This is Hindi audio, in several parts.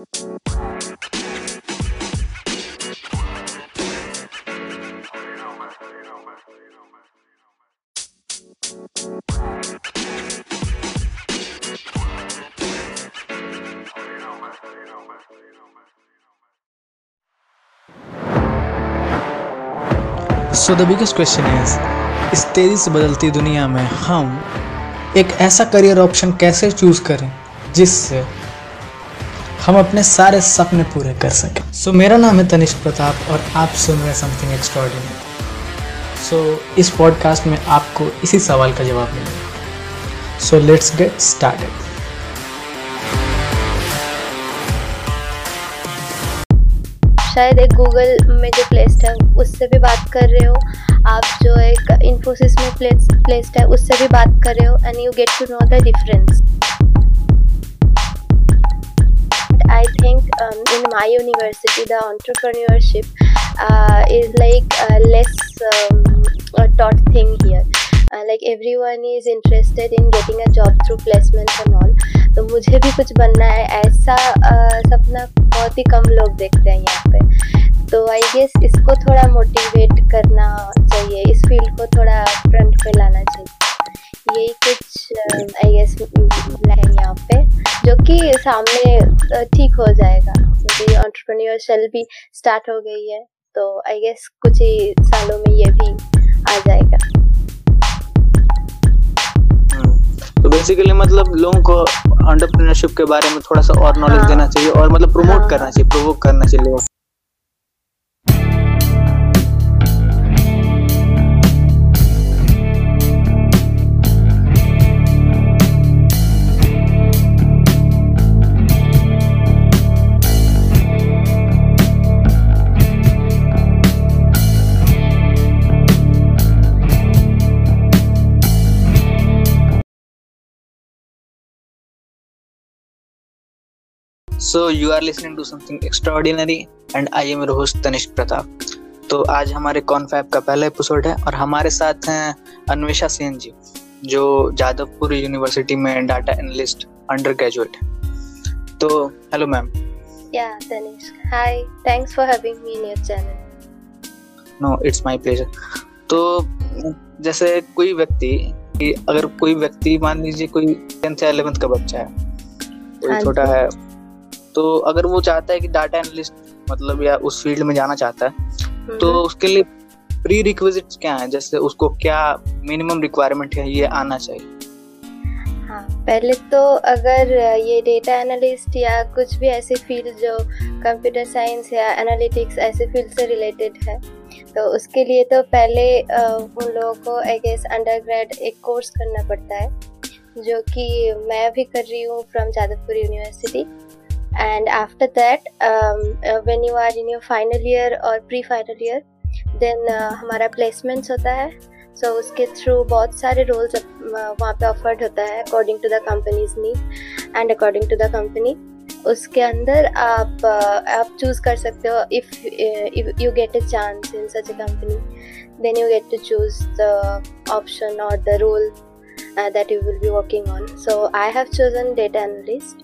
So the biggest question is इस तेज़ी से बदलती दुनिया में हम एक ऐसा करियर ऑप्शन कैसे चूज़ करें जिससे हम अपने सारे सपने पूरे कर सकें। सो so, मेरा नाम है तनिष्क प्रताप और आप सुन रहे हैं समथिंग एक्स्ट्रॉर्डिनरी सो इस पॉडकास्ट में आपको इसी सवाल का जवाब मिलेगा। सो लेट्स गेट स्टार्टेड शायद एक गूगल में जो प्लेस्ड है उससे भी बात कर रहे हो। आप जो एक इन्फोसिस में प्लेस है उससे भी बात कर रहे हो and you get to know the difference I think um, in my university the entrepreneurship uh, is like a less um, a taught thing here. Uh, like everyone is interested in getting a job through placements and all. तो मुझे भी कुछ बनना है ऐसा सपना बहुत ही कम लोग देखते हैं यहाँ पे तो आई गेस इसको थोड़ा मोटिवेट करना चाहिए इस फ़ील्ड को थोड़ा फ्रंट पे लाना चाहिए यही कुछ आई गेस है यहाँ पे जो कि सामने ठीक हो जाएगा। क्योंकि ऑन्टरप्रन्योर सेल भी स्टार्ट हो गई है तो आई गेस कुछ ही सालों में ये भी आ जाएगा। तो बेसिकली मतलब लोगों को एंटरप्रेन्योरशिप के बारे में थोड़ा सा और नॉलेज हाँ, देना चाहिए और मतलब प्रमोट हाँ, करना चाहिए प्रोवोक करना चाहिए so you are listening to something extraordinary and I am host Tanishk Pratap तो आज हमारे कॉन्फैप का पहला एपिसोड है और हमारे साथ हैं अन्वेषा सेन जी जो जादवपुर यूनिवर्सिटी में डाटा एनालिस्ट अंडर ग्रेजुएट है। तो हेलो मैम तो जैसे कोई व्यक्ति अगर कोई व्यक्ति मान लीजिए कोई टेंथ या इलेवेंथ का बच्चा है कोई हाँ छोटा है तो अगर वो चाहता है कि डाटा एनालिस्ट मतलब या उस फ़ील्ड में जाना चाहता है तो हम्म। उसके लिए प्री रिक्विजिट्स क्या है? जैसे उसको क्या मिनिमम रिक्वायरमेंट है ये आना चाहिए। हाँ पहले तो अगर ये डेटा एनालिस्ट या कुछ भी ऐसी फ़ील्ड जो कंप्यूटर साइंस या एनालिटिक्स ऐसे फ़ील्ड से रिलेटेड है तो उसके लिए तो पहले उन लोगों को आई गेस अंडर ग्रेड एक कोर्स करना पड़ता है जो कि मैं भी कर रही हूँ from Jadavpur university and after that um, uh, when you are in your final year or pre final year then uh, placements होता है सो so, उसके थ्रू बहुत सारे रोल्स uh, वहाँ पे ऑफर्ड होता है according to the companies need and according to the company उसके अंदर आप uh, आप चूज़ कर सकते हो if you get a chance in such a company then you get to choose the option और the role that you will be working on so i have chosen data analyst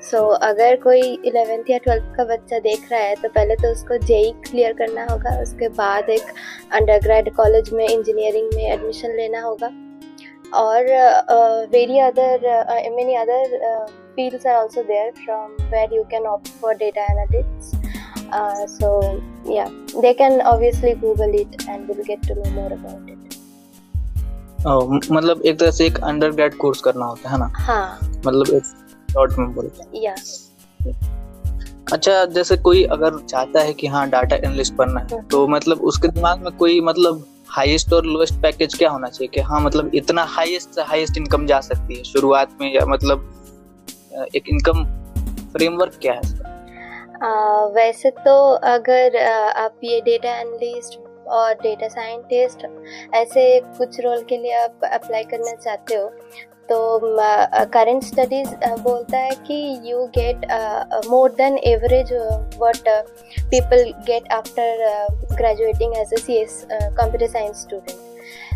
so so, अगर कोई इलेवेंथ या ट्वेल्थ का बच्चा देख रहा है तो पहले तो उसको जेई क्लियर करना होगा। उसके बाद एक अंडर कॉलेज में इंजीनियरिंग में एडमिशन लेना होगा। और very other many other fields are also there from where you can opt for data analytics. uh, so yeah they can obviously google it and will get to know more about it. Oh, मतलब एक तरह से एक अंडरग्रेड कोर्स करना होता है ना? हाँ। मतलब एक शॉर्ट में बोलते हैं। अच्छा जैसे कोई अगर चाहता है कि हाँ डाटा एनालिस्ट बनना है हाँ। तो मतलब उसके दिमाग में कोई मतलब हाईएस्ट और लोएस्ट पैकेज क्या होना चाहिए? कि हाँ मतलब इतना हाईएस्ट से हाईएस्ट इनकम जा सकती है शुरुआत में या मतलब एक इनकम फ्रेमवर्क क्या है इसका? आ, वैसे तो अगर आप ये डेटा एनालिस्ट और डेटा साइंटिस्ट ऐसे कुछ रोल के लिए आप अप्लाई करना चाहते हो तो करंट स्टडीज़ बोलता है कि you get more than average what people get after graduating as a C S computer science student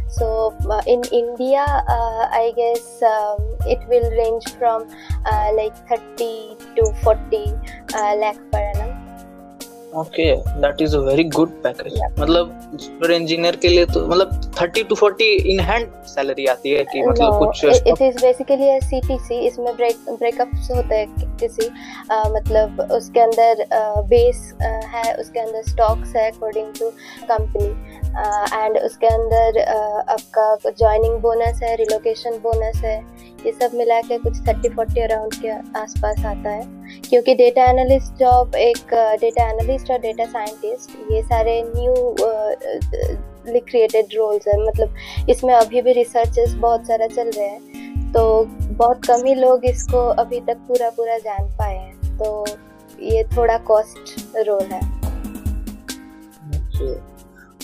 so uh, in india uh, i guess um, it will range from uh, like 30 to 40 lakh per annum. Okay that is a very good package मतलब सॉफ्टवेयर इंजीनियर के लिए तो मतलब 30 टू 40 इन हैंड सैलरी आती है कि मतलब no, कुछ it is basically a CTC इसमें ब्रेक ब्रेकअप्स होते हैं किसी uh, मतलब उसके अंदर बेस uh, uh, है उसके अंदर स्टॉक्स है अकॉर्डिंग टू कंपनी एंड उसके अंदर आपका ज्वाइनिंग बोनस है रिलोकेशन बोनस है ये सब मिला के कुछ थर्टी फोर्टी अराउंड के आसपास आता है। क्योंकि डेटा एनालिस्ट जॉब एक डेटा एनालिस्ट और डेटा साइंटिस्ट ये सारे न्यू क्रिएटेड रोल्स है। मतलब इसमें अभी भी रिसर्चेस बहुत सारा चल रहे हैं। तो बहुत कम ही लोग इसको अभी तक पूरा पूरा जान पाए हैं। तो ये थोड़ा कॉस्ट रोल है।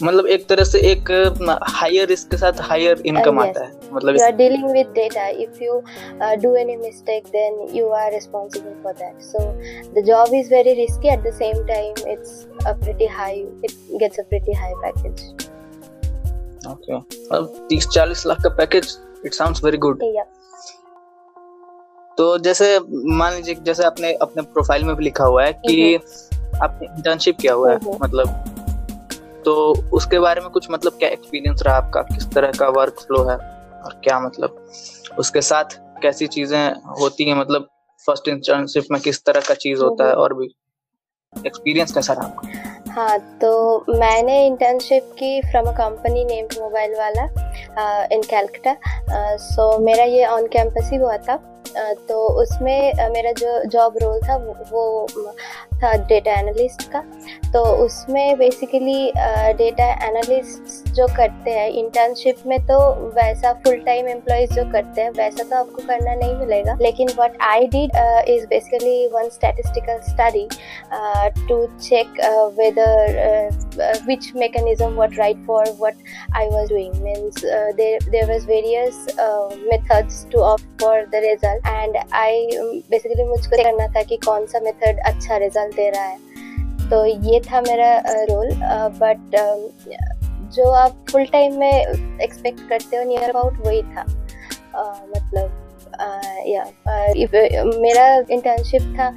मतलब एक तरह से एक हायर रिस्क के साथ हायर इनकम uh, yes. आता है मतलब you are dealing with data if you do any mistake then you are responsible for that so the job is very risky at the same time it's a pretty high it gets a pretty high package okay अब 30 40 लाख का package it sounds very good तो जैसे मान लीजिए जैसे आपने अपने प्रोफ़ाइल में भी लिखा हुआ है कि mm-hmm. आपने इंटर्नशिप किया हुआ है मतलब तो उसके बारे में कुछ मतलब क्या एक्सपीरियंस रहा आपका? किस तरह का वर्क फ्लो है? और क्या मतलब? उसके साथ कैसी चीज़ें होती हैं? मतलब फ़र्स्ट इंटर्नशिप में किस तरह का चीज़ होता है? और भी एक्सपीरियंस कैसा रहा आपका? हाँ तो मैंने इंटर्नशिप की from a company named Mobilewalla in Calcutta सो मेरा ये ऑन कैंपस ही हुआ था। तो उसमें मेरा जो जॉब रोल था वो था डेटा एनालिस्ट का। तो उसमें बेसिकली डेटा एनालिस्ट जो करते हैं इंटर्नशिप में तो वैसा फुल टाइम एम्प्लॉयज़ जो करते हैं, वैसा तो आपको करना नहीं मिलेगा। लेकिन what I did is basically one statistical study to check whether which mechanism what right for what I was doing means there was various methods to opt for the result and I basically मुझको करना था कि कौन सा मेथड अच्छा रिज़ल्ट दे रहा है। तो ये था मेरा रोल बट जो आप फुल टाइम में एक्सपेक्ट करते हो नियर अबाउट वही था। मतलब या मेरा इंटर्नशिप था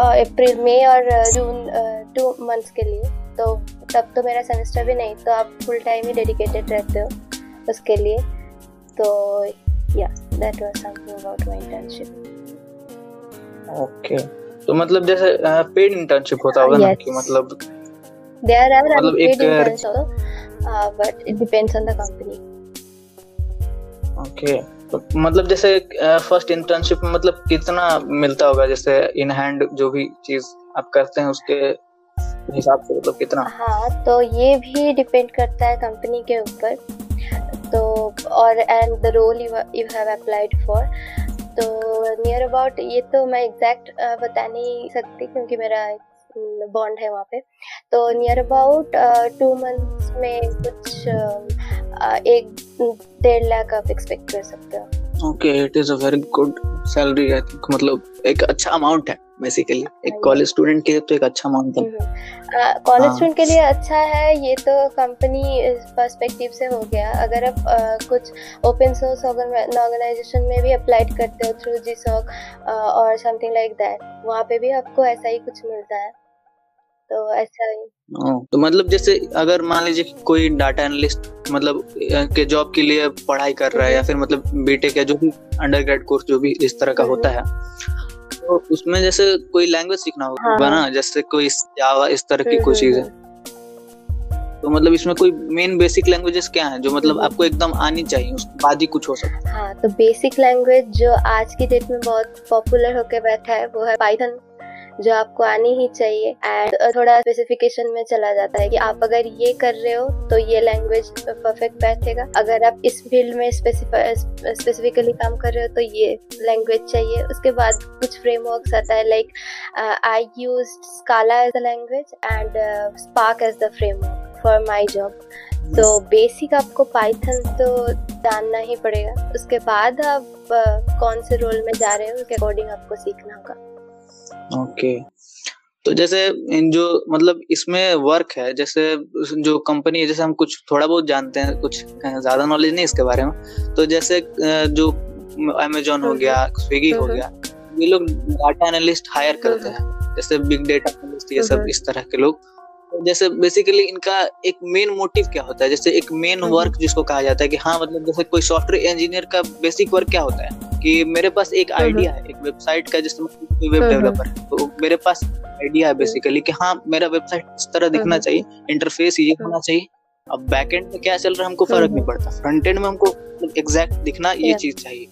अप्रैल मई और जून टू मंथ्स के लिए। तो तब तो मेरा सेमेस्टर भी नहीं तो आप फुल टाइम ही डेडिकेटेड रहते हो उसके लिए। तो yeah, that was something about my internship. Okay. तो मतलब जैसे पेड इंटर्नशिप होता होगा ना कि मतलब there are मतलब but it depends on the company. Okay. तो मतलब जैसे फ़र्स्ट इंटर्नशिप में मतलब कितना मिलता होगा? जैसे इन हैंड जो भी चीज़ आप करते हैं उसके हिसाब से मतलब कितना? हाँ तो ये भी डिपेंड करता है कंपनी के ऊपर. तो और and the role you have applied for तो नियर अबाउट ये तो मैं एग्जैक्ट बता नहीं सकती क्योंकि मेरा बॉन्ड है वहाँ पे। तो नियर अबाउट टू मंथ्स में कुछ एक, डेढ़ लाख आप एक्सपेक्ट कर सकते हो। Okay it is a very good salary I think मतलब एक अच्छा अमाउंट है बेसिकली एक कॉलेज स्टूडेंट के लिए तो एक अच्छा अमाउंट है। कॉलेज स्टूडेंट के लिए अच्छा है ये तो कंपनी पर्सपेक्टिव से हो गया। अगर आप uh, कुछ ओपन सोर्स ऑर्गेनाइजेशन में भी अप्लाइड करते हो थ्रू जी सॉक और समथिंग लाइक दैट वहाँ पे भी आपको ऐसा ही कुछ मिलता है। तो ऐसा ही। तो मतलब जैसे अगर मान लीजिए कोई डाटा एनालिस्ट मतलब के जॉब के लिए पढ़ाई कर रहा है या फिर मतलब बीटेक या जो भी अंडर ग्रेड कोर्स जो भी इस तरह का होता है तो उसमें जैसे कोई लैंग्वेज सीखना होगा हाँ। ना जैसे कोई जावा इस तरह की कोई चीज़ है। तो मतलब इसमें कोई मेन बेसिक लैंग्वेजेस क्या है जो मतलब आपको एकदम आनी चाहिए उसके बाद ही कुछ हो सकता है? हाँ तो बेसिक लैंग्वेज जो आज की डेट में बहुत पॉपुलर होके बैठा है वो है पाइथन जो आपको आनी ही चाहिए। एंड थोड़ा स्पेसिफिकेशन में चला जाता है कि आप अगर ये कर रहे हो तो ये लैंग्वेज परफेक्ट बैठेगा। अगर आप इस फ़ील्ड में स्पेसिफिकली काम कर रहे हो तो ये लैंग्वेज चाहिए। उसके बाद कुछ फ्रेमवर्क्स आता है like I use Scala as a language and Spark as the framework for my job तो बेसिक आपको पाइथन तो जानना ही पड़ेगा। उसके बाद आप कौन से रोल में जा रहे हो, उसके अकॉर्डिंग आपको सीखना होगा। ओके। तो जैसे इन जो मतलब इसमें वर्क है जैसे जो कंपनी है जैसे हम कुछ थोड़ा बहुत जानते हैं कुछ ज़्यादा नॉलेज नहीं इसके बारे में। तो जैसे जो अमेजोन हो गया स्विगी हो गया ये लोग डाटा एनालिस्ट हायर करते हैं। जैसे बिग डेटा एनालिस्ट ये सब इस तरह के लोग। जैसे बेसिकली इनका एक मेन मोटिव क्या होता है? जैसे एक मेन वर्क जिसको कहा जाता है कि हाँ मतलब जैसे कोई सॉफ्टवेयर इंजीनियर का बेसिक वर्क क्या होता है? कि मेरे पास एक आइडिया है। एक वेबसाइट का जिसमें कोई वेब डेवलपर है तो मेरे पास आइडिया है बेसिकली कि हाँ मेरा वेबसाइट इस तरह दिखना चाहिए इंटरफेस ये होना चाहिए। अब बैक एंड में क्या चल रहा है हमको फ़र्क नहीं पड़ता। फ्रंट एंड में हमको एग्जैक्ट दिखना ये चीज़ चाहिए।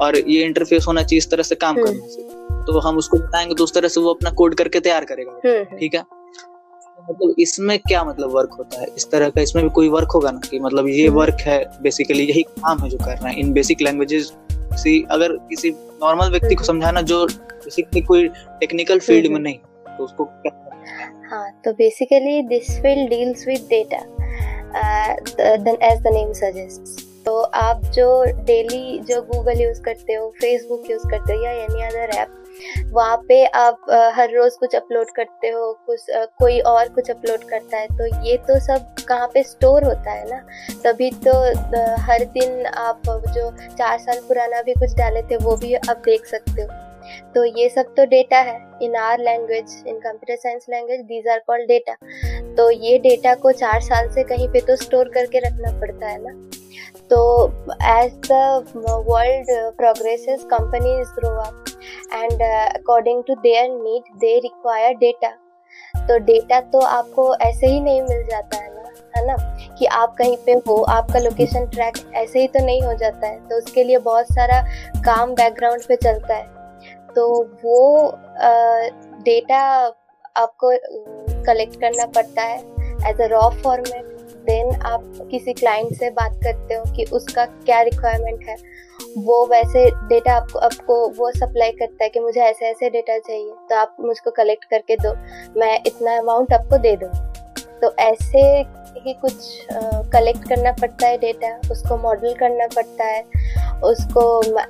और ये इंटरफेस होना चाहिए इस तरह से काम करना चाहिए। तो हम उसको बताएँगे तो उस तरह से वो अपना कोड करके तैयार करेगा। ठीक है? मतलब इसमें क्या मतलब वर्क होता है? इस तरह का इसमें भी कोई वर्क होगा ना कि मतलब ये वर्क है बेसिकली यही काम है जो कर रहे हैं इन बेसिक लैंग्वेजेस किसी अगर किसी नॉर्मल व्यक्ति को समझाना जो बेसिकली कोई टेक्निकल फ़ील्ड में नहीं तो उसको क्या हाँ? तो basically this field deals with data as the name suggests तो आप जो डेली जो गूगल यूज़ करते हो फेसबुक यूज़ करते हो या एनी अदर ऐप वहाँ पे आप हर रोज कुछ अपलोड करते हो, कुछ कोई और कुछ अपलोड करता है तो ये तो सब कहाँ पे स्टोर होता है ना? तभी तो हर दिन आप जो चार साल पुराना भी कुछ डाले थे, वो भी आप देख सकते हो। तो ये सब तो डेटा है in R language in computer science language these are called data तो ये डेटा को चार साल से कहीं पे तो स्टोर करके रखना पड़ता है ना? तो as the world progresses companies grow up and according to their need they require data तो डेटा तो आपको ऐसे ही नहीं मिल जाता है ना है ना? कि आप कहीं पे हो, आपका लोकेशन ट्रैक ऐसे ही तो नहीं हो जाता है। तो उसके लिए बहुत सारा काम बैकग्राउंड पे चलता है। तो वो डेटा आपको कलेक्ट करना पड़ता है as a raw format then आप किसी क्लाइंट से बात करते हो कि उसका क्या रिक्वायरमेंट है, वो वैसे डेटा आपको आपको वो सप्लाई करता है कि मुझे ऐसे ऐसे डेटा चाहिए तो आप मुझको कलेक्ट करके दो, मैं इतना अमाउंट आपको दे दूँ तो ऐसे ही कुछ कलेक्ट करना पड़ता है डेटा उसको मॉडल करना पड़ता है, उसको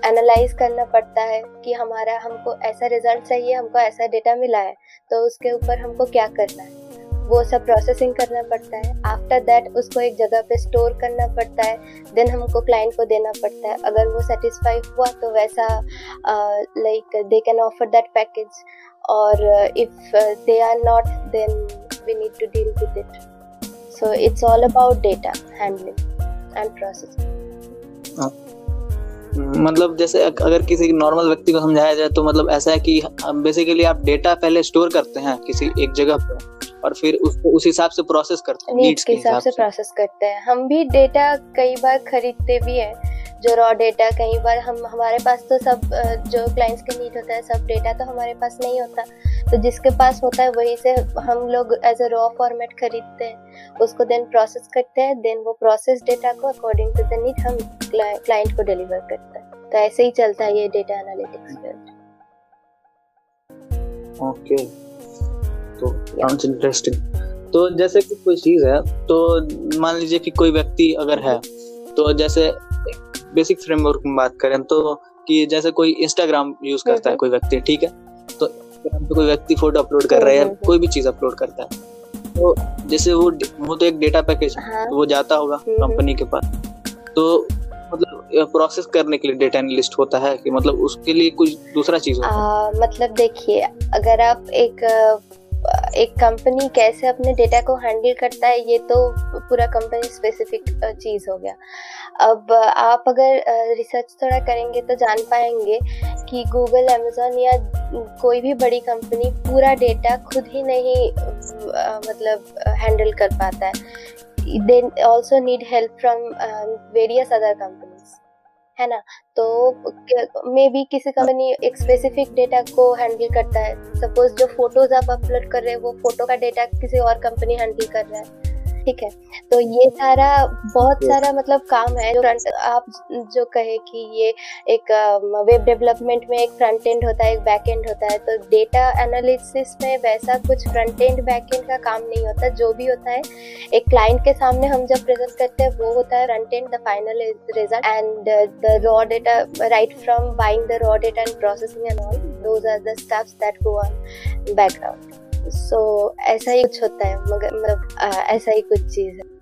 एनालाइज करना पड़ता है कि हमारा, हमको ऐसा रिज़ल्ट चाहिए, हमको ऐसा डेटा मिला है तो उसके ऊपर हमको क्या करना है। वो सब प्रोसेसिंग करना पड़ता है। आफ्टर दैट उसको एक जगह पे स्टोर करना पड़ता है। देन हमको क्लाइंट को देना पड़ता है। अगर वो सेटिस्फाई हुआ तो वैसा like they can offer that package और if they are not then we need to deal with it so it's all about data handling and processing मतलब जैसे अगर किसी नॉर्मल व्यक्ति को समझाया जाए तो मतलब ऐसा है कि बेसिकली आप डेटा पहले स्टोर करते हैं किसी एक जगह पे। और फिर उसको उस हिसाब से प्रोसेस करते हैं नीड्स के हिसाब से प्रोसेस करते हैं। हम भी डेटा कई बार खरीदते भी हैं जो रॉ डेटा कई बार हम हमारे पास तो सब जो क्लाइंट्स के नीड होता है सब डेटा तो हमारे पास नहीं होता। तो जिसके पास होता है वही से हम लोग एज अ रॉ फॉर्मेट खरीदते हैं। उसको देन प्रोसेस करते हैं देन वो प्रोसेस डेटा को अकॉर्डिंग टू द नीड हम क्लाइंट को डिलीवर करते हैं। तो ऐसे ही चलता है ये डेटा एनालिटिक्स फ़ील्ड ओके तो साउंड्स इंटरेस्टिंग तो जैसे कि कोई चीज़ है तो मान लीजिए कि कोई व्यक्ति अगर है तो जैसे बेसिक फ्रेमवर्क में बात करें तो कि जैसे कोई इंस्टाग्राम यूज़ करता है कोई व्यक्ति ठीक है? तो इंस्टाग्राम पे कोई व्यक्ति फ़ोटो अपलोड कर रहा है कोई भी चीज़ अपलोड करता है तो जैसे वो वो तो एक डेटा पैकेज है तो वो जाता होगा कंपनी के पास। तो मतलब प्रोसेस करने के लिए डेटा एनालिस्ट होता है कि मतलब उसके लिए कुछ दूसरा चीज़ होता है। मतलब देखिए अगर आप एक एक कंपनी कैसे अपने डेटा को हैंडल करता है, ये तो पूरा कंपनी स्पेसिफिक चीज़ हो गया। अब, आप अगर रिसर्च थोड़ा करेंगे तो जान पाएँगे कि गूगल अमेजोन या कोई भी बड़ी कंपनी पूरा डेटा खुद ही नहीं मतलब हैंडल कर पाता है। They also need help from various other companies है ना? तो मे बी किसी कंपनी एक स्पेसिफिक डेटा को हैंडल करता है। सपोज़ जो फ़ोटोज़ आप अपलोड कर रहे हैं, वो फ़ोटो का डेटा किसी और कंपनी हैंडल कर रहा है। ठीक है। तो ये सारा बहुत सारा मतलब काम है जो आप जो कहे कि ये एक वेब डेवलपमेंट में एक फ्रंट एंड होता है एक बैक एंड होता है तो डेटा एनालिसिस में वैसा कुछ फ्रंट एंड बैक एंड का काम नहीं होता। जो भी होता है एक क्लाइंट के सामने हम जब प्रेजेंट करते हैं वो होता है front end the final result and the raw data right from buying the raw data and processing and all those are the steps that go on background so so, ऐसा ही कुछ होता है मगर मतलब ऐसा ही कुछ चीज़ है।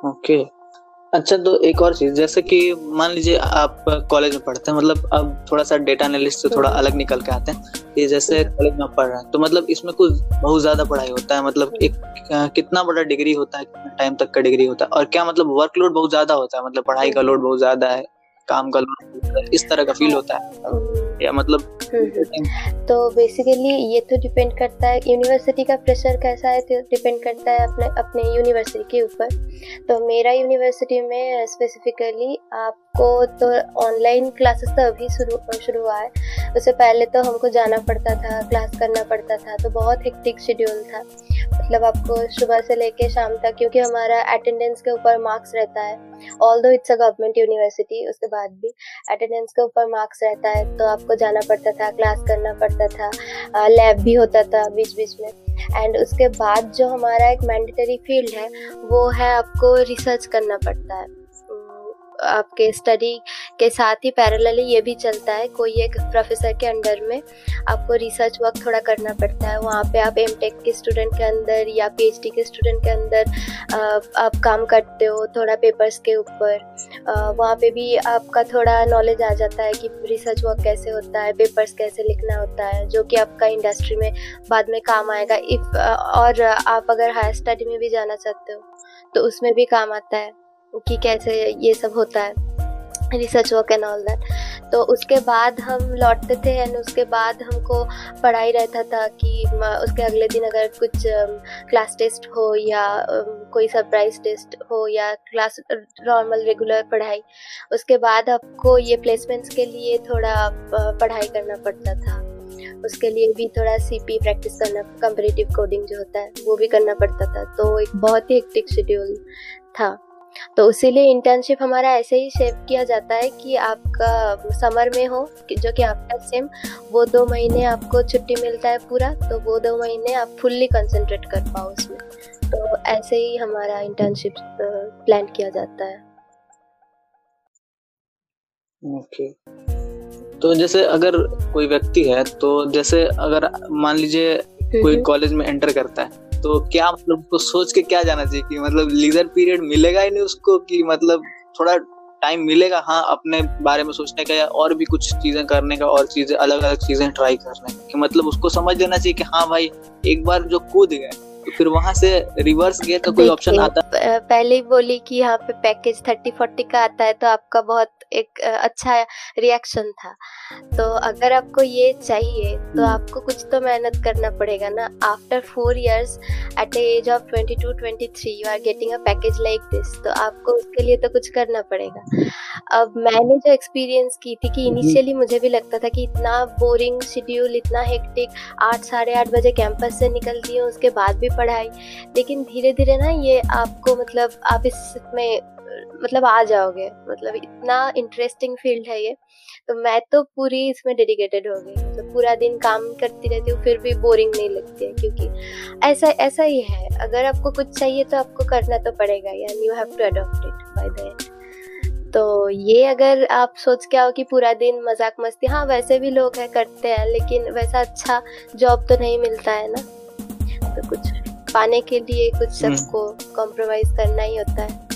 ओके अच्छा तो एक और चीज़ जैसे कि मान लीजिए आप कॉलेज में पढ़ते हैं मतलब अब थोड़ा सा डेटा एनालिस्ट से थोड़ा हम्म। अलग निकल के आते हैं कि जैसे कॉलेज में पढ़ रहे हैं तो मतलब इसमें कुछ बहुत ज़्यादा पढ़ाई होता है मतलब एक कितना बड़ा डिग्री होता है कितना टाइम तक का डिग्री होता है और क्या मतलब वर्कलोड बहुत ज़्यादा होता है मतलब पढ़ाई का लोड बहुत ज़्यादा है काम का लोड इस तरह का फील होता है? या मतलब तो बेसिकली ये तो डिपेंड करता है यूनिवर्सिटी का प्रेशर कैसा है तो डिपेंड करता है अपने अपने यूनिवर्सिटी के ऊपर। तो मेरा यूनिवर्सिटी में स्पेसिफिकली आपको तो ऑनलाइन क्लासेस तो अभी शुरू शुरू हुआ है। उससे पहले तो हमको जाना पड़ता था क्लास करना पड़ता था तो बहुत हेक्टिक शेड्यूल था। मतलब आपको सुबह से लेके शाम तक क्योंकि हमारा अटेंडेंस के ऊपर मार्क्स रहता है। ऑल दो इट्स अ गवर्नमेंट यूनिवर्सिटी उसके बाद भी अटेंडेंस के ऊपर मार्क्स रहता है तो आपको जाना पड़ता था क्लास करना पड़ता था लैब भी होता था बीच बीच में। एंड उसके बाद जो हमारा एक मैंडेटरी फ़ील्ड है, वो है आपको रिसर्च करना पड़ता है। आपके स्टडी के साथ ही पैरेलली ये भी चलता है, कोई एक प्रोफेसर के अंडर में आपको रिसर्च वर्क थोड़ा करना पड़ता है, वहाँ पे आप एम टेक के स्टूडेंट के अंदर या पीएचडी के स्टूडेंट के अंदर आप काम करते हो थोड़ा पेपर्स के ऊपर वहाँ पे भी आपका थोड़ा नॉलेज आ जाता है कि रिसर्च वर्क कैसे होता है पेपर्स कैसे लिखना होता है, जो कि आपका इंडस्ट्री में बाद में काम आएगा इफ़ और आप अगर हायर स्टडी में भी जाना चाहते हो तो उसमें भी काम आता है। कि कैसे ये सब होता है research work and all that तो उसके बाद हम लौटते थे एंड उसके बाद हमको पढ़ाई रहता था कि उसके अगले दिन अगर कुछ क्लास टेस्ट हो या कोई सरप्राइज़ टेस्ट हो या क्लास नॉर्मल रेगुलर पढ़ाई, उसके बाद आपको ये प्लेसमेंट्स के लिए थोड़ा पढ़ाई करना पड़ता था। उसके लिए भी थोड़ा सी पी प्रैक्टिस करना कंपेरेटिव कोडिंग जो होता है, वो भी करना पड़ता था। तो एक बहुत ही हेक्टिक शेड्यूल था। तो इसीलिए इंटर्नशिप हमारा ऐसे ही शेप किया जाता है कि आपका समर में हो जो कि आपका सेम वो दो महीने आपको छुट्टी मिलता है पूरा तो वो दो महीने आप फुल्ली कंसंट्रेट कर पाओ उसमें। तो ऐसे ही हमारा इंटर्नशिप प्लान किया जाता है। Okay okay. तो जैसे अगर कोई व्यक्ति है तो जैसे अगर मान लीजिए कोई कॉलेज में एंटर करता है तो क्या मतलब उसको सोच के क्या जाना चाहिए कि मतलब लीजर पीरियड मिलेगा ही नहीं उसको कि मतलब थोड़ा टाइम मिलेगा? हाँ अपने बारे में सोचने का या और भी कुछ चीज़ें करने का और चीज़ें अलग अलग चीज़ें ट्राई करने का। कि मतलब उसको समझ लेना चाहिए कि हाँ भाई एक बार जो कूद गए तो फिर वहाँ से रिवर्स गियर का कोई ऑप्शन आता? पहले ही बोली कि यहाँ पे पैकेज थर्टी फोर्टी का आता है तो आपका बहुत एक अच्छा रिएक्शन था। तो अगर आपको ये चाहिए तो हम्म। आपको कुछ तो मेहनत करना पड़ेगा ना। After four years at the age of twenty two twenty three you are getting a package like this तो आपको उसके लिए तो कुछ करना पड़ेगा। अब मैंने जो एक्सपीरियंस की थी कि इनिशियली मुझे भी लगता था कि इतना बोरिंग शेड्यूल इतना हेक्टिक आठ साढ़े आठ बजे कैंपस से निकलती हूँ उसके बाद भी पढ़ाई। लेकिन धीरे धीरे ना ये आपको मतलब आप इसमें मतलब आ जाओगे। मतलब इतना इंटरेस्टिंग फ़ील्ड है ये। तो मैं तो पूरी इसमें डेडिकेटेड हो गई। मतलब पूरा दिन काम करती रहती हूँ फिर भी बोरिंग नहीं लगती है क्योंकि ऐसा ऐसा ही है। अगर आपको कुछ चाहिए तो आपको करना तो पड़ेगा यार you have to adopt it by the end तो ये अगर आप सोच के आओ कि पूरा दिन मज़ाक मस्ती हाँ वैसे भी लोग हैं करते हैं लेकिन वैसा अच्छा जॉब तो नहीं मिलता है ना। तो कुछ पाने के लिए कुछ हम्म। सबको कॉम्प्रोमाइज करना ही होता है।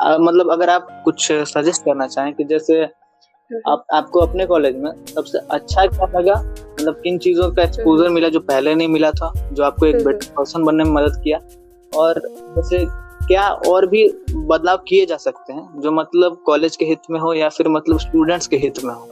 मतलब अगर आप कुछ सजेस्ट करना चाहें कि जैसे हम्म। आप आपको अपने कॉलेज में सबसे अच्छा क्या लगा मतलब किन चीज़ों का एक्सपोजर हम्म। मिला जो पहले नहीं मिला था जो आपको एक बेटर हम्म। पर्सन बनने में मदद किया और जैसे क्या और भी बदलाव किए जा सकते हैं जो मतलब कॉलेज के हित में हो या फिर मतलब स्टूडेंट्स के हित में हो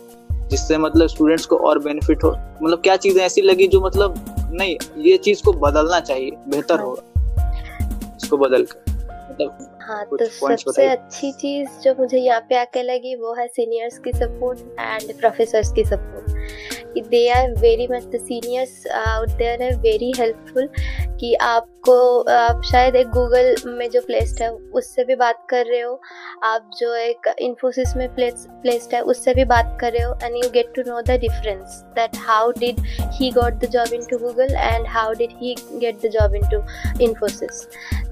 जिससे मतलब स्टूडेंट्स को और बेनिफिट हो मतलब क्या चीज़ें ऐसी लगी जो मतलब नहीं ये चीज़ को बदलना चाहिए बेहतर हाँ। होगा इसको बदल कर मतलब हाँ तो सबसे अच्छी चीज़ जो मुझे यहाँ पे आके लगी वो है सीनियर्स की सपोर्ट एंड प्रोफेसर्स की support they are very much the seniors out are are very helpful कि आपको आप शायद एक गूगल में जो प्लेस्ड है उससे भी बात कर रहे हो। आप जो एक इन्फोसिस में प्लेस प्लेस्ड है उससे भी बात कर रहे हो and you get to know the difference that how did he got the job into Google and how did he get the job into Infosys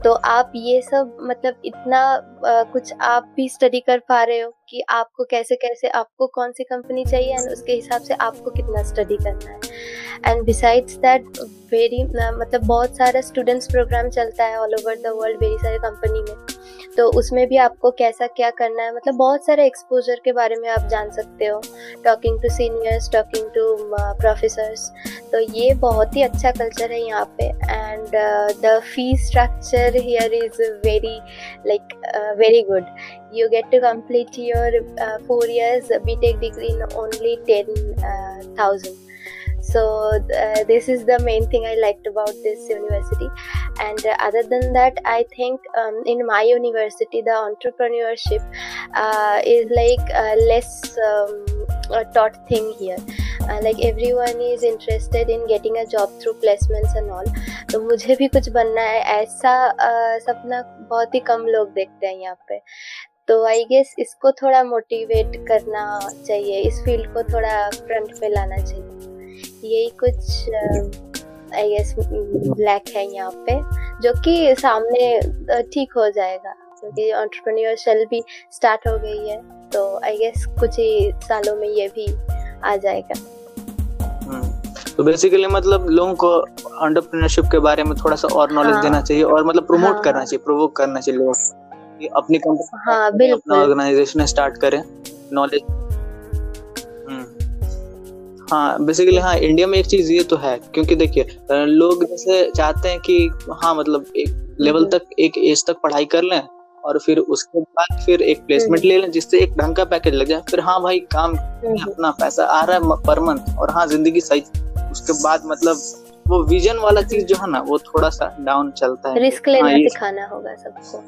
तो आप ये सब मतलब इतना आ, कुछ आप भी स्टडी कर पा रहे हो कि आपको कैसे कैसे आपको कौन सी कंपनी चाहिए एंड उसके हिसाब से आपको कितना स्टडी करना है। एंड बिसाइड्स दैट वेरी मतलब बहुत सारा स्टूडेंट्स प्रोग्राम चलता है all over the world very सारे कंपनी में। तो उसमें भी आपको कैसा क्या करना है मतलब बहुत सारे एक्सपोजर के बारे में आप जान सकते हो। Talking to seniors talking to professors तो ये बहुत ही अच्छा कल्चर है यहाँ पे। And the fee structure here is very like very good you get to complete your uh, four years btech degree in only 10000 so uh, this is the main thing i liked about this university and uh, other than that i think um, in my university the entrepreneurship uh, is like less um, a taught thing here uh, like everyone is interested in getting a job through placements and all तो मुझे भी कुछ बनना है ऐसा uh, सपना बहुत ही कम लोग देखते हैं यहाँ पे तो आई गेस इसको थोड़ा मोटिवेट करना चाहिए इस फ़ील्ड को थोड़ा फ्रंट पे लाना चाहिए यही कुछ आई गेस ब्लैक है यहाँ पे जो कि सामने ठीक हो जाएगा क्योंकि ऑन्टरप्रन्योर शेल भी स्टार्ट हो गई है तो आई गेस कुछ ही सालों में ये भी आ जाएगा। हम्म, तो बेसिकली मतलब लोगों को एंटरप्रेन्योरशिप के बारे में थोड़ा सा और नॉलेज हाँ, देना चाहिए और मतलब प्रमोट हाँ, करना चाहिए प्रोवोक करना चाहिए लोगों को अपनी कंपनी हाँ, अपना ऑर्गेनाइजेशन स्टार्ट करें नॉलेज हाँ बेसिकली हाँ इंडिया में एक चीज़ ये तो है क्योंकि देखिए लोग जैसे चाहते हैं कि हाँ मतलब एक लेवल हम्म। तक एक एज तक पढ़ाई कर लें और फिर उसके बाद फिर एक प्लेसमेंट हम्म। ले लें जिससे एक ढंग का पैकेज लग जाए फिर हाँ भाई काम हम्म। अपना पैसा आ रहा है पर मंथ और हाँ ज़िंदगी सही उसके बाद मतलब वो विजन वाला चीज़ जो है ना वो थोड़ा सा डाउन चलता है रिस्क लेना हाँ, सिखाना होगा सबको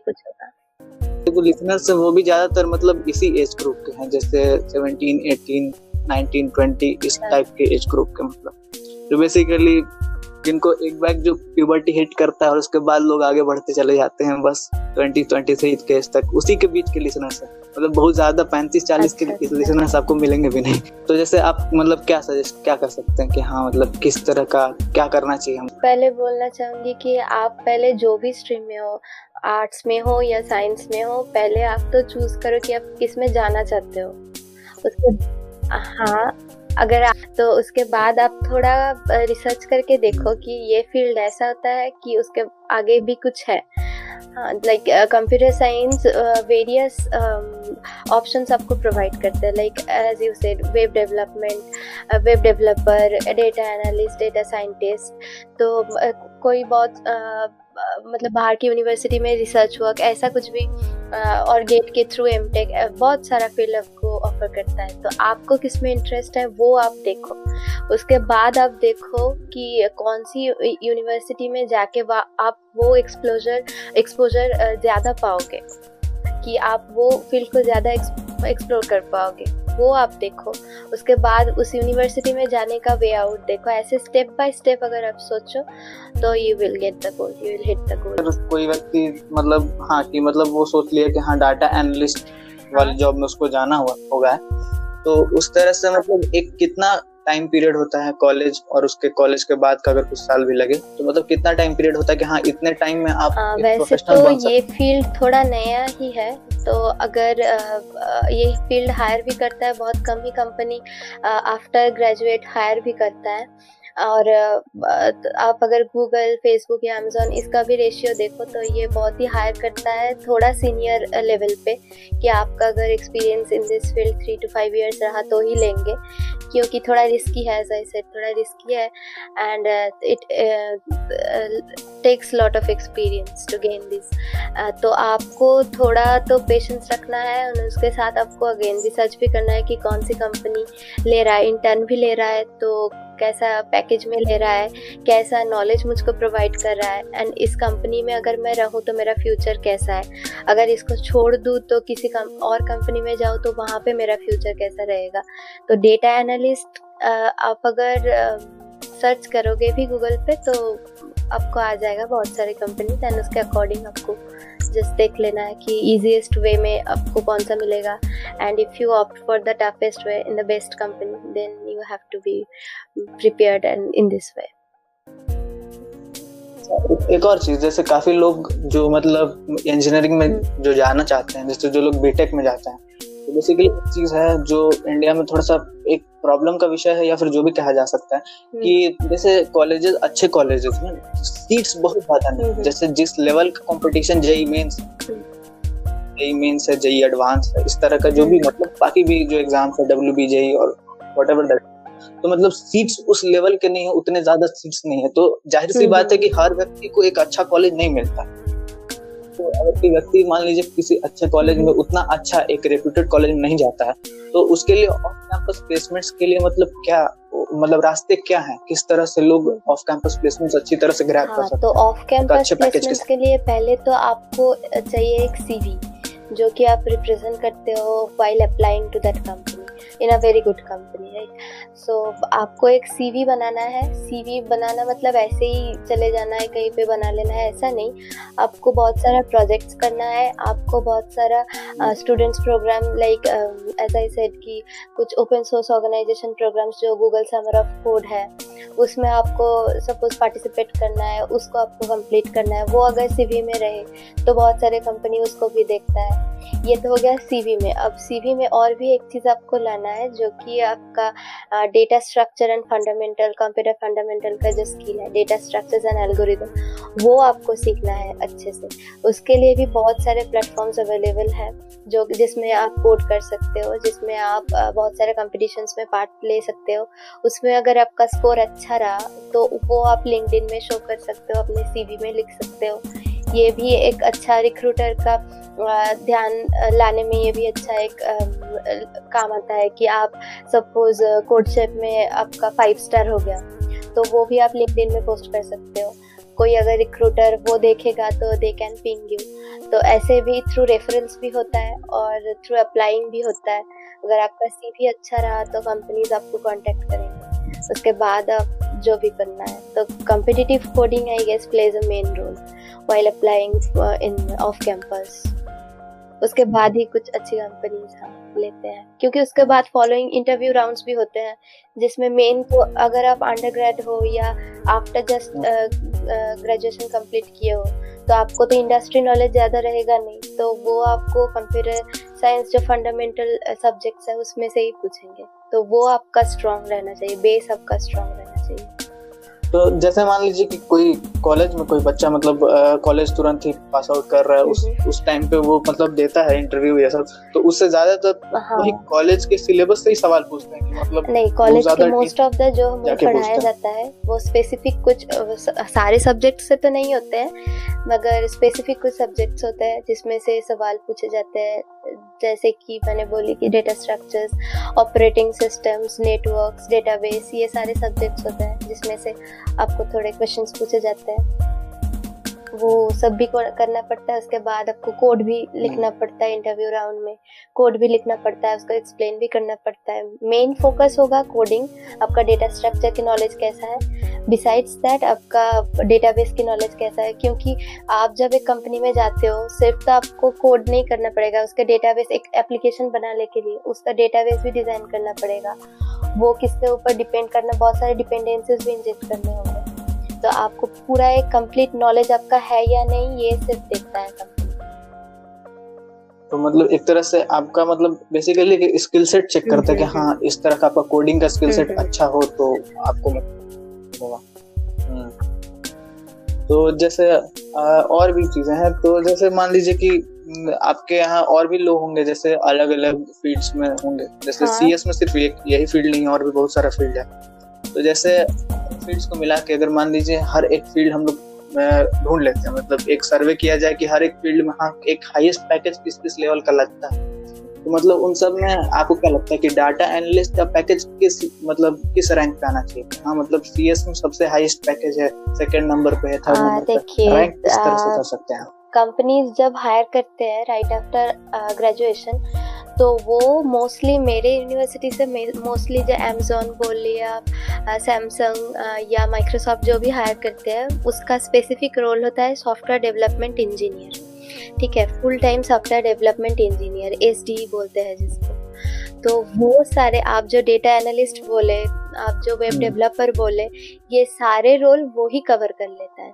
कुछ होगा तो लिसनर्स वो भी ज़्यादातर मतलब इसी एज ग्रुप के हैं जैसे 17, 18 नाइनटीन ट्वेंटी इस टाइप के एज ग्रुप के मतलब। जो बेसिकली जिनको एक बार जो प्यूबर्टी हिट करता है और उसके बाद लोग आगे बढ़ते चले जाते हैं बस ट्वेंटी ट्वेंटी थ्री के एज तक। उसी के बीच के लिसनर्स है। मतलब बहुत ज़्यादा पैंतीस चालीस के लिसनर्स अच्छा, अच्छा। आपको मिलेंगे भी नहीं। तो जैसे आप मतलब क्या सजेस्ट क्या कर सकते हैं कि हाँ मतलब किस तरह का क्या करना चाहिए हम? पहले बोलना चाहूँगी कि आप पहले जो भी स्ट्रीम में हो आर्ट्स में हो या साइंस में हो पहले आप तो चूज़ करो कि आप किसमें जाना चाहते हो। उसके हाँ अगर आप तो उसके बाद आप थोड़ा रिसर्च करके देखो कि ये फ़ील्ड ऐसा होता है कि उसके आगे भी कुछ है। Like computer science various options आपको प्रोवाइड करते हैं। Like as you said web development web developer data analyst data scientist तो uh, कोई बहुत uh, मतलब बाहर की यूनिवर्सिटी में रिसर्च वर्क ऐसा कुछ भी और गेट के थ्रू एम टेक बहुत सारा फ़ील्ड आपको ऑफ़र करता है। तो आपको किसमें इंटरेस्ट है, वो आप देखो। उसके बाद आप देखो कि कौन सी यूनिवर्सिटी में जाके आप वो एक्सप्लोजर एक्सपोजर ज़्यादा पाओगे कि आप वो फ़ील्ड को ज़्यादा एक्सप्लोर कर पाओगे। वो आप देखो। उसके बाद उस यूनिवर्सिटी में जाने का वे आउट देखो। ऐसे स्टेप बाय स्टेप अगर आप सोचो तो you will get the goal you will hit the goal कोई व्यक्ति मतलब हाँ कि मतलब वो सोच लिया कि हाँ डाटा एनालिस्ट वाली जॉब में उसको जाना हुआ होगा। तो उस तरह से मतलब एक कितना टाइम पीरियड होता है कॉलेज और उसके कॉलेज के बाद का अगर कुछ साल भी लगे तो मतलब कितना टाइम पीरियड होता है कि हाँ इतने टाइम में आप आ, वैसे तो ये फ़ील्ड थोड़ा नया ही है तो अगर ये फ़ील्ड हायर भी करता है बहुत कम ही कंपनी आफ्टर ग्रेजुएट हायर भी करता है। और आप अगर गूगल फेसबुक या अमेजोन इसका भी रेशियो देखो तो ये बहुत ही हायर करता है थोड़ा सीनियर लेवल पे कि आपका अगर experience in this field three two five years रहा तो ही लेंगे। क्योंकि थोड़ा रिस्की है एज सेड थोड़ा रिस्की है and it takes lot of experience to gain this तो आपको थोड़ा तो पेशेंस रखना है और उसके साथ आपको अगेन रिसर्च भी करना है कि कौन सी कंपनी ले रहा है इंटर्न भी ले रहा है तो कैसा पैकेज में ले रहा है कैसा नॉलेज मुझको प्रोवाइड कर रहा है एंड इस कंपनी में अगर मैं रहूँ तो मेरा फ्यूचर कैसा है? अगर इसको छोड़ दूँ तो किसी कम, और कंपनी में जाऊँ तो वहाँ पे मेरा फ्यूचर कैसा रहेगा? तो डेटा एनालिस्ट आप अगर सर्च करोगे भी गूगल पे तो आपको आ जाएगा बहुत सारे कंपनी एंड उसके अकॉर्डिंग आपको जस्ट देख लेना है कि ईजिएस्ट वे में आपको कौन सा मिलेगा and if you opt for the toughest way in the best company then you have to be prepared and in this way एक और चीज़ जैसे काफ़ी लोग जो मतलब इंजीनियरिंग में हम्म। जो जाना चाहते हैं जैसे जो लोग बीटेक में जाते हैं तो बेसिकली एक चीज़ है जो इंडिया में थोड़ा सा एक प्रॉब्लम का विषय है या फिर जो भी कहा जा सकता है हम्म। कि जैसे कॉलेजेस अच्छे कॉलेजेस में सीट्स बहुत ज़्यादा नहीं हम्म। जैसे जिस लेवल का competition JEE mains JEE mains है जेई एडवांस है इस तरह का जो भी हम्म। मतलब बाकी भी जो एग्ज़ाम्स है डब्ल्यू बी जेई और वट एवर तो मतलब सीट्स उस लेवल के नहीं है उतने ज़्यादा सीट्स नहीं है तो ज़ाहिर सी। बात है कि हर व्यक्ति को एक अच्छा कॉलेज नहीं मिलता अगर कोई व्यक्ति मान लीजिए किसी अच्छे कॉलेज में उतना अच्छा एक रेप्यूटेड कॉलेज में नहीं जाता है तो उसके लिए ऑफ़ कैंपस प्लेसमेंट्स के लिए मतलब क्या मतलब रास्ते क्या हैं? किस तरह से लोग ऑफ़ कैंपस प्लेसमेंट्स अच्छी तरह से ग्रैब कर हाँ सकते तो ऑफ़ कैंपस अच्छे के प्लेसमेंट्स के लिए पहले तो आपको चाहिए एक सीवी जो कि आप रिप्रेजेंट करते हो while applying to that company in a very good company right so आपको एक सीवी बनाना है। सीवी बनाना मतलब ऐसे ही चले जाना है, कहीं पे बना लेना है, ऐसा नहीं। आपको बहुत सारा प्रोजेक्ट्स करना है। आपको बहुत सारा students program like as I said कि कुछ ओपन सोर्स ऑर्गेनाइजेशन प्रोग्राम्स जो गूगल समर ऑफ़ कोड है, उसमें आपको सपोज़ पार्टिसिपेट करना है, उसको आपको कंप्लीट करना है। वो अगर सीवी में रहे तो बहुत सारे कंपनी उसको भी देखता है। ये तो हो गया सीवी में। अब सीवी में और भी एक चीज़ आपको लाना है, जो कि आपका data structure and fundamental computer fundamental का जो स्किल है डेटा स्ट्रक्चर्स एंड एल्गोरिदम वो आपको सीखना है अच्छे से। उसके लिए भी बहुत सारे प्लेटफॉर्म्स अवेलेबल हैं, जो जिसमें आप कोड कर सकते हो, जिसमें आप बहुत सारे कॉम्पिटिशन्स में पार्ट ले सकते हो। उसमें अगर आपका स्कोर अच्छा रहा तो वो आप लिंक्डइन में शो कर सकते हो, अपने सीवी में लिख सकते हो। ये भी एक अच्छा रिक्रूटर का ध्यान लाने में ये भी अच्छा एक काम आता है कि आप सपोज़ कोड शेप में आपका फाइव स्टार हो गया तो वो भी आप लिंक्डइन में पोस्ट कर सकते हो। कोई अगर रिक्रूटर वो देखेगा तो दे कैन पिंग यू तो ऐसे भी थ्रू रेफरेंस भी होता है और थ्रू अप्लाइंग भी होता है। अगर आपका सी भी अच्छा रहा तो कंपनीज़ आपको कांटेक्ट करेंगे। उसके बाद आप जो भी करना है तो competitive coding I guess plays a main role while applying uh, in off campus. उसके बाद ही कुछ अच्छी कंपनीज़ हम लेते हैं। क्योंकि उसके बाद फॉलोइंग इंटरव्यू राउंड्स भी होते हैं जिसमें मेन को अगर आप अंडर हो या आफ्टर जस्ट ग्रेजुएशन कंप्लीट किए हो तो आपको तो इंडस्ट्री नॉलेज ज़्यादा रहेगा नहीं। तो वो आपको कंप्यूटर साइंस जो फंडामेंटल सब्जेक्ट्स है उसमें से ही पूछेंगे। तो वो आपका स्ट्रांग रहना चाहिए बेस आपका स्ट्रांग रहना चाहिए। तो जैसे मान लीजिए कि कोई कॉलेज में कोई बच्चा मतलब कॉलेज तुरंत ही पास आउट कर रहा है उस हम्म। उस टाइम पे वो मतलब देता है इंटरव्यू ये सब। तो उससे ज़्यादातर हाँ। वही कॉलेज के सिलेबस से ही सवाल पूछते हैं कि मतलब नहीं कॉलेज के मोस्ट ऑफ़ द जो हमें पढ़ाया जाता है वो स्पेसिफिक कुछ सारे सब्जेक्ट से तो नहीं होते हैं मगर स्पेसिफिक कुछ सब्जेक्ट्स होते हैं जिसमें से सवाल पूछे जाते हैं जैसे कि मैंने बोली कि data structures operating systems networks database ये सारे सब्जेक्ट्स होते हैं जिसमें से आपको थोड़े क्वेश्चंस पूछे जाते हैं। वो सब भी करना पड़ता है उसके बाद आपको कोड भी लिखना पड़ता है इंटरव्यू राउंड में। कोड भी लिखना पड़ता है उसको एक्सप्लेन भी करना पड़ता है। मेन फोकस होगा कोडिंग आपका डेटा स्ट्रक्चर की नॉलेज कैसा है। बिसाइड्स दैट आपका डेटाबेस की नॉलेज कैसा है क्योंकि आप जब एक कंपनी में जाते हो सिर्फ़ तो आपको कोड नहीं करना पड़ेगा उसका डेटाबेस एक एप्लीकेशन बनाने के लिए उसका डेटाबेस भी डिज़ाइन करना पड़ेगा। वो किसके ऊपर डिपेंड करना बहुत सारे डिपेंडेंसीज भी इंजेक्ट करने होंगे। तो आपको पूरा एक कंप्लीट नॉलेज आपका है या नहीं ये सिर्फ़ देखता है कंपनी तो मतलब एक तरह से आपका मतलब बेसिकली स्किल सेट चेक करता है कि हाँ इस तरह का आपका कोडिंग का स्किल सेट। अच्छा हो तो आपको मतलब होगा हम्म। तो जैसे और भी चीज़ें हैं तो जैसे मान लीजिए कि हम्म, आपके यहाँ और भी लोग होंगे जैसे अलग अलग फील्ड्स में होंगे जैसे हाँ। सीएस में सिर्फ़ एक यही फ़ील्ड नहीं है और भी बहुत सारा फ़ील्ड है तो जैसे फील्ड्स को मिला के अगर मान लीजिए हर एक फ़ील्ड हम लोग ढूंढ लेते हैं। मतलब एक सर्वे किया जाए कि हर एक फ़ील्ड में हाँ एक हाईएस्ट पैकेज किस किस लेवल का लगता है। तो मतलब उन सब में आपको क्या लगता है कि डाटा एनालिस्ट का पैकेज किस मतलब किस रैंक पे आना चाहिए? हाँ मतलब सीएस में सबसे हाईएस्ट पैकेज है सेकंड नंबर पे है थर्ड हाँ, नंबर पे। रैंक किस तरह से कर सकते हैं कंपनीज़ जब हायर करते हैं राइट आफ्टर ग्रेजुएशन तो वो मोस्टली मेरे यूनिवर्सिटी से मोस्टली जो अमेजोन बोल लिया सैमसंग या माइक्रोसॉफ्ट जो भी हायर करते हैं उसका स्पेसिफिक रोल होता है सॉफ्टवेयर डेवलपमेंट इंजीनियर ठीक है full time software development engineer S बोलते हैं जिसको। तो वो सारे आप जो डेटा एनालिस्ट बोले आप जो वेब हम्म। डेवलपर बोले ये सारे रोल वो ही कवर कर लेता है।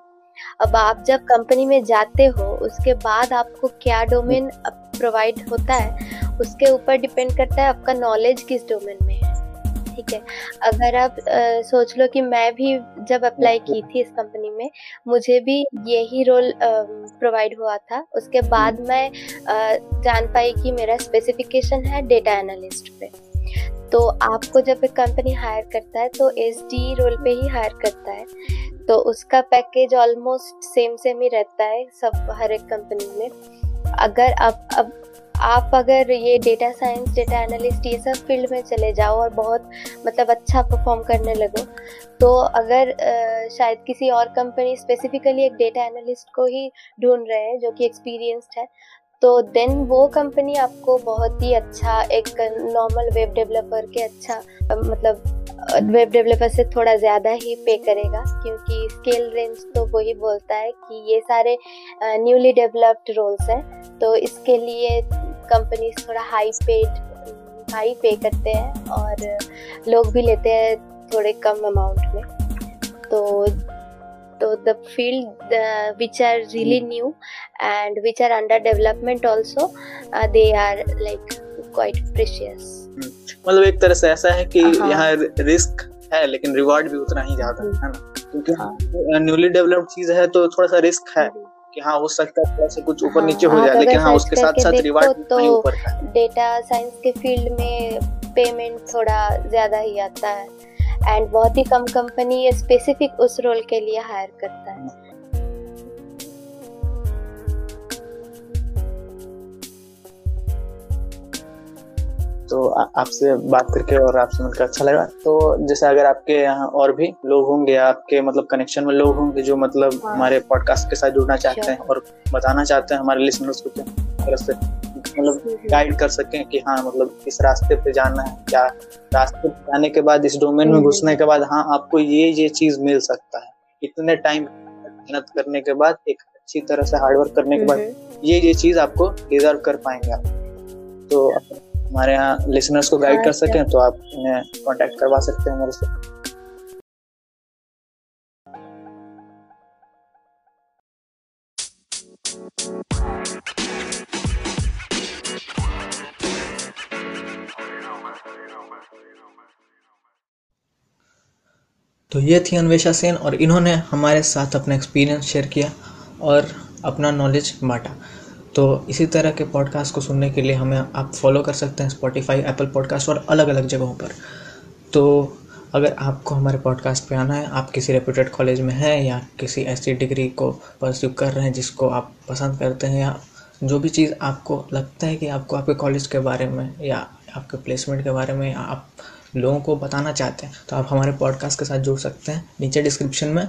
अब आप जब कंपनी में जाते हो उसके बाद आपको क्या डोमेन प्रोवाइड होता है उसके ऊपर डिपेंड करता है आपका नॉलेज किस डोमेन में है। ठीक है? अगर आप आ, सोच लो कि मैं भी जब अप्लाई की थी इस कंपनी में मुझे भी यही रोल प्रोवाइड हुआ था। उसके बाद मैं आ, जान पाई कि मेरा स्पेसिफिकेशन है डेटा एनालिस्ट पे। तो आपको जब एक कंपनी हायर करता है तो एस डी रोल पे ही हायर करता है। तो उसका पैकेज ऑलमोस्ट सेम सेम ही रहता है सब हर एक कंपनी में। अगर आप अब आप अगर ये डेटा साइंस डेटा एनालिस्ट ये सब फ़ील्ड में चले जाओ और बहुत मतलब अच्छा परफॉर्म करने लगो तो अगर आ, शायद किसी और कंपनी स्पेसिफिकली एक डेटा एनालिस्ट को ही ढूंढ रहे हैं जो कि एक्सपीरियंस्ड है तो देन वो कंपनी आपको बहुत ही अच्छा एक नॉर्मल वेब डेवलपर के अच्छा मतलब वेब डेवलपर से थोड़ा ज़्यादा ही पे करेगा क्योंकि स्केल रेंज तो वही बोलता है कि ये सारे न्यूली डेवलप्ड रोल्स हैं तो इसके लिए कंपनीज़ थोड़ा हाई पेड हाई पे करते हैं और लोग भी लेते हैं थोड़े कम अमाउंट में। तो तो the field uh, which are really new and which are under development also uh, they are like quite precious. मतलब एक तरह से ऐसा है कि हाँ। यहाँ रिस्क है लेकिन रिवार्ड भी उतना ही ज़्यादा है ना? क्योंकि न्यूली डेवलप्ड चीज़ है तो थोड़ा सा रिस्क है। कि हाँ हो सकता है थोड़ा कुछ ऊपर हाँ, नीचे हो जाए लेकिन हाँ उसके साथ साथ रिवार्ड तो ऊपर डेटा साइंस के फ़ील्ड में पेमेंट थोड़ा ज़्यादा ही आता है। एंड बहुत ही कम कंपनी स्पेसिफिक उस रोल के लिए हायर करता है। तो आपसे बात करके और आपसे मिलकर अच्छा लगा। तो जैसे अगर आपके यहाँ और भी लोग होंगे आपके मतलब कनेक्शन में लोग होंगे जो मतलब हाँ। हमारे पॉडकास्ट के साथ जुड़ना चाहते हैं और बताना चाहते हैं हमारे लिसनर्स को मतलब गाइड कर सकें कि हाँ मतलब किस रास्ते पे जाना है। क्या रास्ते पे जाने के बाद इस डोमेन में घुसने के बाद हाँ आपको ये ये चीज़ मिल सकता है। इतने टाइम मेहनत करने के बाद एक अच्छी तरह से हार्डवर्क करने के बाद ये ये चीज़ आपको डिजर्व कर पाएँगे आप। तो हमारे यहाँ लिसनर्स को गाइड कर सकें तो आप इन्हें कांटेक्ट करवा सकते हैं हमारे से। तो ये थी अन्वेषा सेन और इन्होंने हमारे साथ अपना एक्सपीरियंस शेयर किया और अपना नॉलेज बांटा। तो इसी तरह के पॉडकास्ट को सुनने के लिए हमें आप फॉलो कर सकते हैं स्पॉटिफाई एप्पल पॉडकास्ट और अलग अलग जगहों पर। तो अगर आपको हमारे पॉडकास्ट पे आना है, आप किसी रेप्यूटेड कॉलेज में हैं या किसी ऐसी डिग्री को परस्यू कर रहे हैं जिसको आप पसंद करते हैं या जो भी चीज़ आपको लगता है कि आपको आपके कॉलेज के बारे में या आपके प्लेसमेंट के बारे में आप लोगों को बताना चाहते हैं तो आप हमारे पॉडकास्ट के साथ जुड़ सकते हैं। नीचे डिस्क्रिप्शन में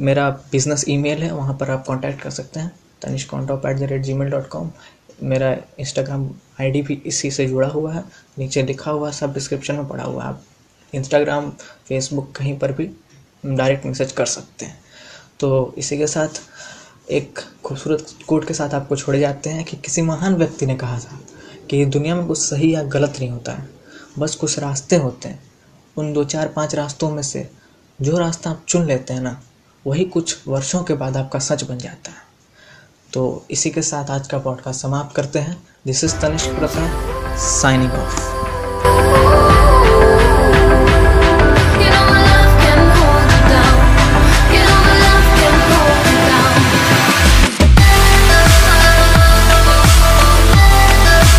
मेरा बिज़नेस ईमेल है, वहाँ पर आप कांटेक्ट कर सकते हैं। Tanish कॉन्टॉप at the rate gmail dot com. मेरा इंस्टाग्राम आईडी भी इसी से जुड़ा हुआ है। नीचे लिखा हुआ सब डिस्क्रिप्शन में पड़ा हुआ है। आप इंस्टाग्राम फेसबुक कहीं पर भी डायरेक्ट मैसेज कर सकते हैं। तो इसी के साथ एक खूबसूरत कोट के साथ आपको छोड़े जाते हैं कि किसी महान व्यक्ति ने कहा था कि दुनिया में कुछ सही या गलत नहीं होता है। बस कुछ रास्ते होते हैं। उन दो, चार, पाँच रास्तों में से जो रास्ता आप चुन लेते हैं ना, वही कुछ वर्षों के बाद आपका सच बन जाता है। तो इसी के साथ आज का पॉडकास्ट समाप्त करते हैं। This is Tanishk Prasad signing off